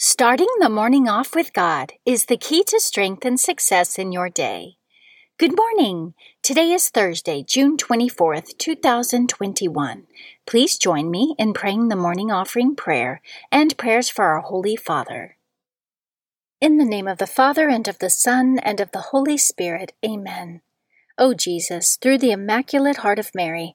Starting the morning off with God is the key to strength and success in your day. Good morning. Today is Thursday, June 24th, 2021. Please join me in praying the morning offering prayer and prayers for our Holy Father. In the name of the Father, and of the Son, and of the Holy Spirit, Amen. O Jesus, through the Immaculate Heart of Mary,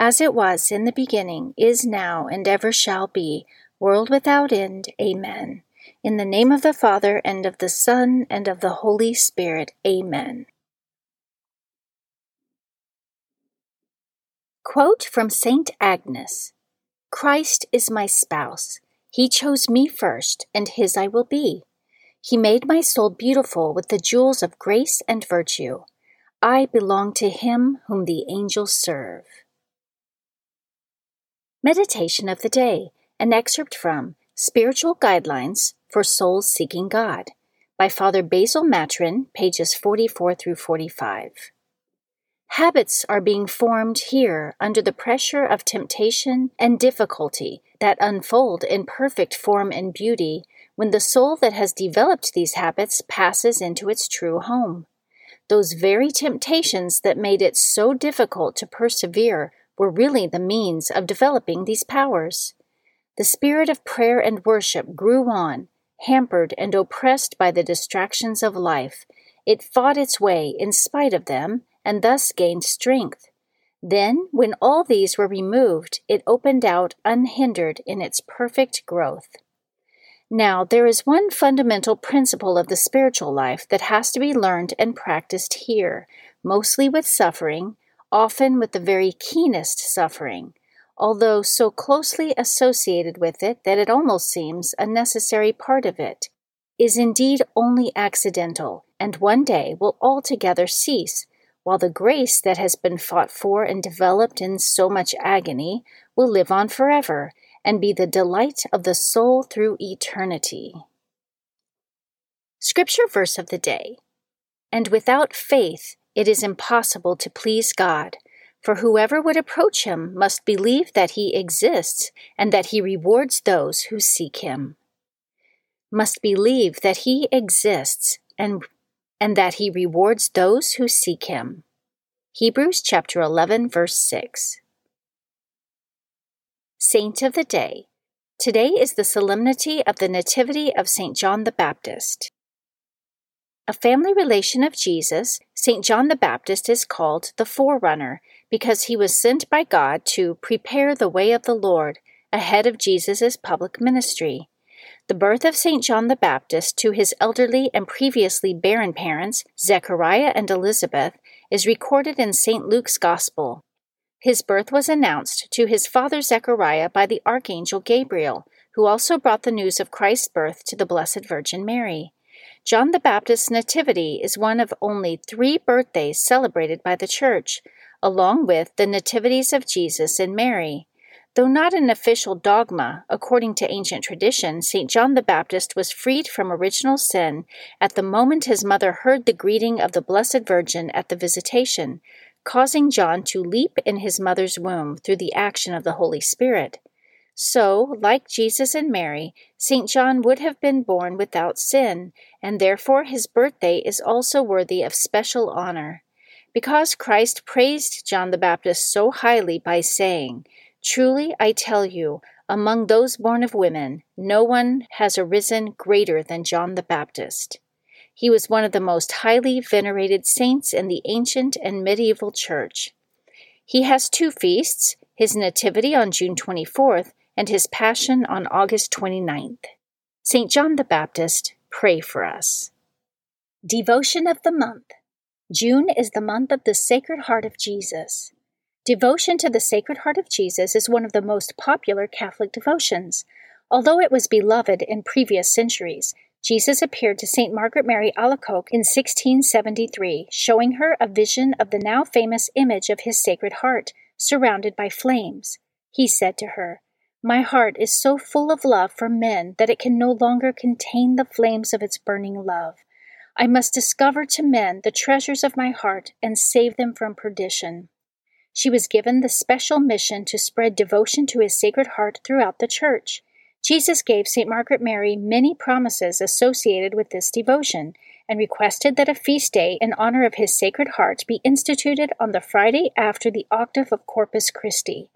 as it was in the beginning, is now, and ever shall be, world without end. Amen. In the name of the Father, and of the Son, and of the Holy Spirit. Amen. Quote from St. Agnes Christ is my spouse. He chose me first, and his I will be. He made my soul beautiful with the jewels of grace and virtue. I belong to him whom the angels serve. Meditation of the Day, an excerpt from Spiritual Guidelines for Souls Seeking God by Father Basil Maturin, pages 44 through 45. Habits are being formed here under the pressure of temptation and difficulty that unfold in perfect form and beauty when the soul that has developed these habits passes into its true home. Those very temptations that made it so difficult to persevere were really the means of developing these powers. The spirit of prayer and worship grew on, hampered and oppressed by the distractions of life. It fought its way in spite of them, and thus gained strength. Then, when all these were removed, it opened out unhindered in its perfect growth. Now, there is one fundamental principle of the spiritual life that has to be learned and practiced here, mostly with suffering, often with the very keenest suffering, although so closely associated with it that it almost seems a necessary part of it, is indeed only accidental, and one day will altogether cease, while the grace that has been fought for and developed in so much agony will live on forever and be the delight of the soul through eternity. Scripture verse of the day And without faith it is impossible to please God, for whoever would approach him must believe that he exists and that he rewards those who seek him. Must believe that he exists and, and that he rewards those who seek him. Hebrews chapter 11 verse 6. Saint of the Day. Today is the solemnity of the Nativity of St. John the Baptist. A family relation of Jesus, St. John the Baptist is called the Forerunner because he was sent by God to prepare the way of the Lord ahead of Jesus' public ministry. The birth of St. John the Baptist to his elderly and previously barren parents, Zechariah and Elizabeth, is recorded in St. Luke's Gospel. His birth was announced to his father Zechariah by the archangel Gabriel, who also brought the news of Christ's birth to the Blessed Virgin Mary. John the Baptist's nativity is one of only three birthdays celebrated by the Church, along with the nativities of Jesus and Mary. Though not an official dogma, according to ancient tradition, St. John the Baptist was freed from original sin at the moment his mother heard the greeting of the Blessed Virgin at the Visitation, causing John to leap in his mother's womb through the action of the Holy Spirit. So, like Jesus and Mary, St. John would have been born without sin, and therefore his birthday is also worthy of special honor. Because Christ praised John the Baptist so highly by saying, Truly I tell you, among those born of women, no one has arisen greater than John the Baptist. He was one of the most highly venerated saints in the ancient and medieval church. He has two feasts his Nativity on June 24th and his Passion on August 29th. St. John the Baptist, pray for us. Devotion of the Month June is the month of the Sacred Heart of Jesus. Devotion to the Sacred Heart of Jesus is one of the most popular Catholic devotions. Although it was beloved in previous centuries, Jesus appeared to St. Margaret Mary Alacoque in 1673, showing her a vision of the now famous image of his Sacred Heart, surrounded by flames. He said to her, My heart is so full of love for men that it can no longer contain the flames of its burning love. I must discover to men the treasures of my heart and save them from perdition. She was given the special mission to spread devotion to his Sacred Heart throughout the Church. Jesus gave St. Margaret Mary many promises associated with this devotion and requested that a feast day in honor of his Sacred Heart be instituted on the Friday after the octave of Corpus Christi.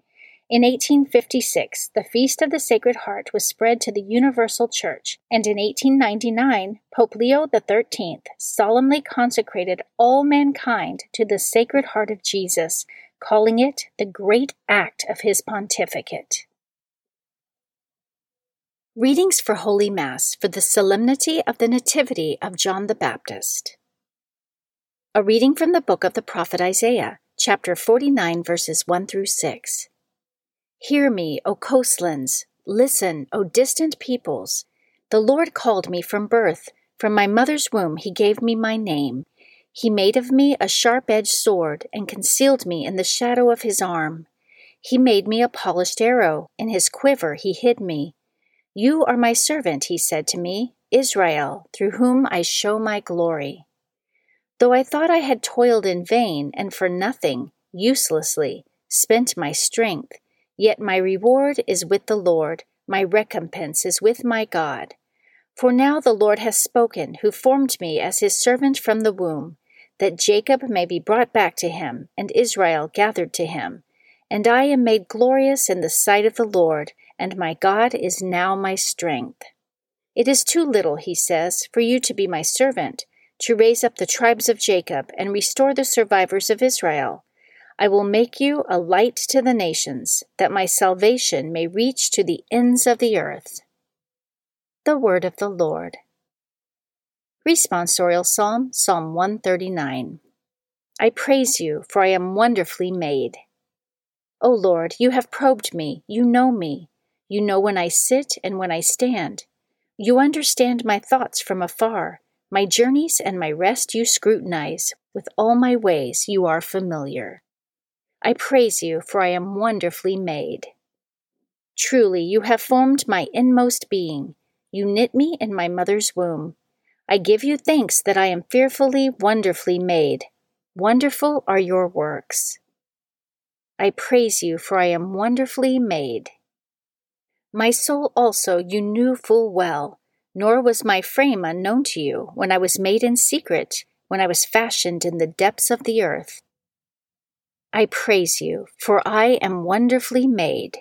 In 1856, the Feast of the Sacred Heart was spread to the Universal Church, and in 1899, Pope Leo XIII solemnly consecrated all mankind to the Sacred Heart of Jesus, calling it the great act of his pontificate. Readings for Holy Mass for the Solemnity of the Nativity of John the Baptist. A reading from the book of the prophet Isaiah, chapter 49, verses 1 through 6. Hear me, O coastlands, listen, O distant peoples. The Lord called me from birth, from my mother's womb he gave me my name. He made of me a sharp edged sword and concealed me in the shadow of his arm. He made me a polished arrow, in his quiver he hid me. You are my servant, he said to me, Israel, through whom I show my glory. Though I thought I had toiled in vain and for nothing, uselessly, spent my strength, yet my reward is with the Lord, my recompense is with my God. For now the Lord has spoken, who formed me as his servant from the womb, that Jacob may be brought back to him, and Israel gathered to him. And I am made glorious in the sight of the Lord and my God is now my strength. It is too little, he says, for you to be my servant, to raise up the tribes of Jacob and restore the survivors of Israel. I will make you a light to the nations, that my salvation may reach to the ends of the earth. The Word of the Lord. Responsorial Psalm, Psalm 139. I praise you, for I am wonderfully made. O Lord, you have probed me, you know me. You know when I sit and when I stand. You understand my thoughts from afar. My journeys and my rest you scrutinize. With all my ways you are familiar. I praise you, for I am wonderfully made. Truly, you have formed my inmost being. You knit me in my mother's womb. I give you thanks that I am fearfully, wonderfully made. Wonderful are your works. I praise you, for I am wonderfully made. My soul also you knew full well, nor was my frame unknown to you when I was made in secret, when I was fashioned in the depths of the earth. I praise you, for I am wonderfully made.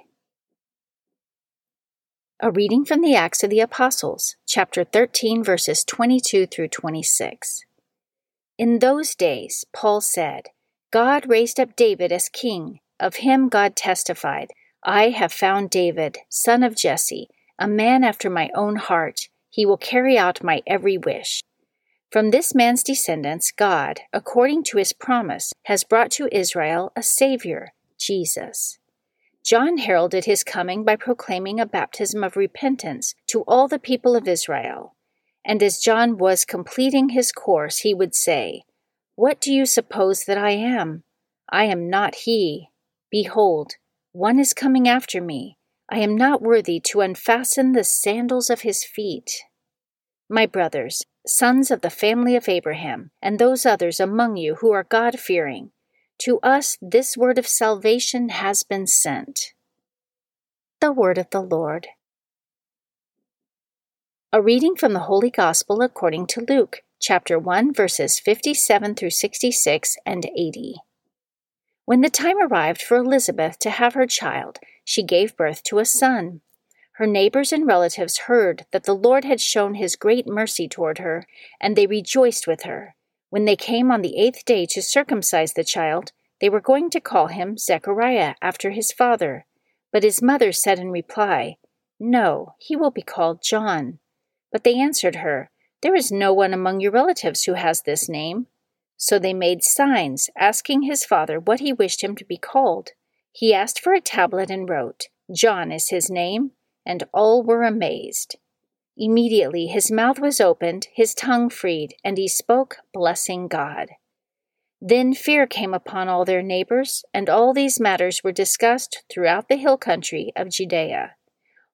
A reading from the Acts of the Apostles, chapter 13, verses 22 through 26. In those days, Paul said, God raised up David as king. Of him God testified I have found David, son of Jesse, a man after my own heart. He will carry out my every wish. From this man's descendants, God, according to his promise, has brought to Israel a Savior, Jesus. John heralded his coming by proclaiming a baptism of repentance to all the people of Israel. And as John was completing his course, he would say, What do you suppose that I am? I am not he. Behold, One is coming after me. I am not worthy to unfasten the sandals of his feet. My brothers, sons of the family of Abraham, and those others among you who are God fearing, to us this word of salvation has been sent. The Word of the Lord. A reading from the Holy Gospel according to Luke, chapter 1, verses 57 through 66 and 80. When the time arrived for Elizabeth to have her child, she gave birth to a son. Her neighbors and relatives heard that the Lord had shown his great mercy toward her, and they rejoiced with her. When they came on the eighth day to circumcise the child, they were going to call him Zechariah after his father. But his mother said in reply, No, he will be called John. But they answered her, There is no one among your relatives who has this name. So they made signs, asking his father what he wished him to be called. He asked for a tablet and wrote, John is his name, and all were amazed. Immediately his mouth was opened, his tongue freed, and he spoke, blessing God. Then fear came upon all their neighbors, and all these matters were discussed throughout the hill country of Judea.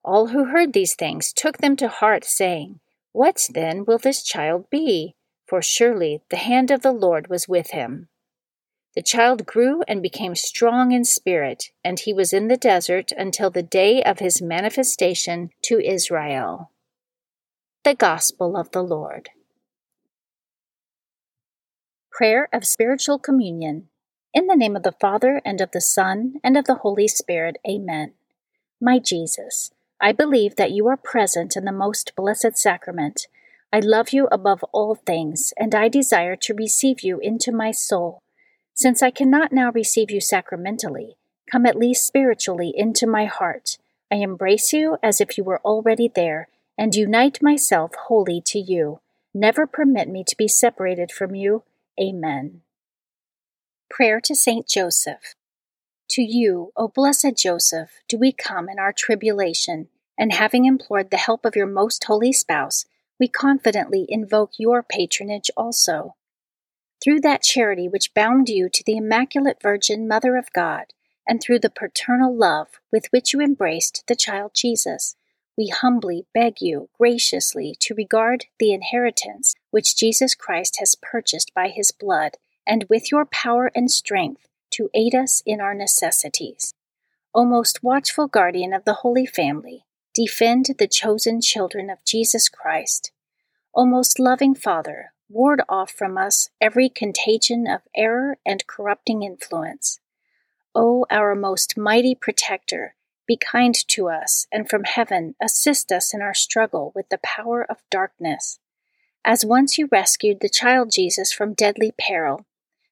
All who heard these things took them to heart, saying, What then will this child be? for surely the hand of the Lord was with him. The child grew and became strong in spirit, and he was in the desert until the day of his manifestation to Israel. The Gospel of the Lord. Prayer of Spiritual Communion. In the name of the Father, and of the Son, and of the Holy Spirit, Amen. My Jesus, I believe that you are present in the most blessed sacrament I love you above all things, and I desire to receive you into my soul. Since I cannot now receive you sacramentally, come at least spiritually into my heart. I embrace you as if you were already there, and unite myself wholly to you. Never permit me to be separated from you. Amen. Prayer to Saint Joseph. To you, O blessed Joseph, do we come in our tribulation, and having implored the help of your most holy spouse, we confidently invoke your patronage also. Through that charity which bound you to the Immaculate Virgin Mother of God, and through the paternal love with which you embraced the child Jesus, we humbly beg you graciously to regard the inheritance which Jesus Christ has purchased by his blood, and with your power and strength to aid us in our necessities. O most watchful guardian of the Holy Family, Defend the chosen children of Jesus Christ. O most loving Father, ward off from us every contagion of error and corrupting influence. O our most mighty protector, be kind to us, and from heaven assist us in our struggle with the power of darkness. As once you rescued the child Jesus from deadly peril,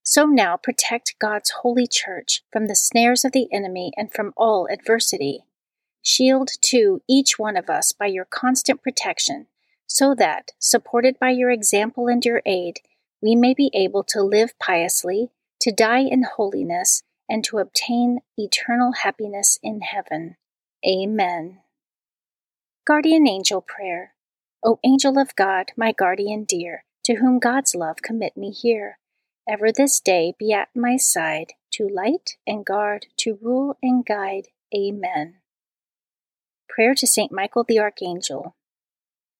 so now protect God's holy church from the snares of the enemy and from all adversity. Shield, too, each one of us by your constant protection, so that, supported by your example and your aid, we may be able to live piously, to die in holiness, and to obtain eternal happiness in heaven. Amen. Guardian Angel Prayer. O angel of God, my guardian dear, to whom God's love commit me here, ever this day be at my side, to light and guard, to rule and guide. Amen. Prayer to St. Michael the Archangel.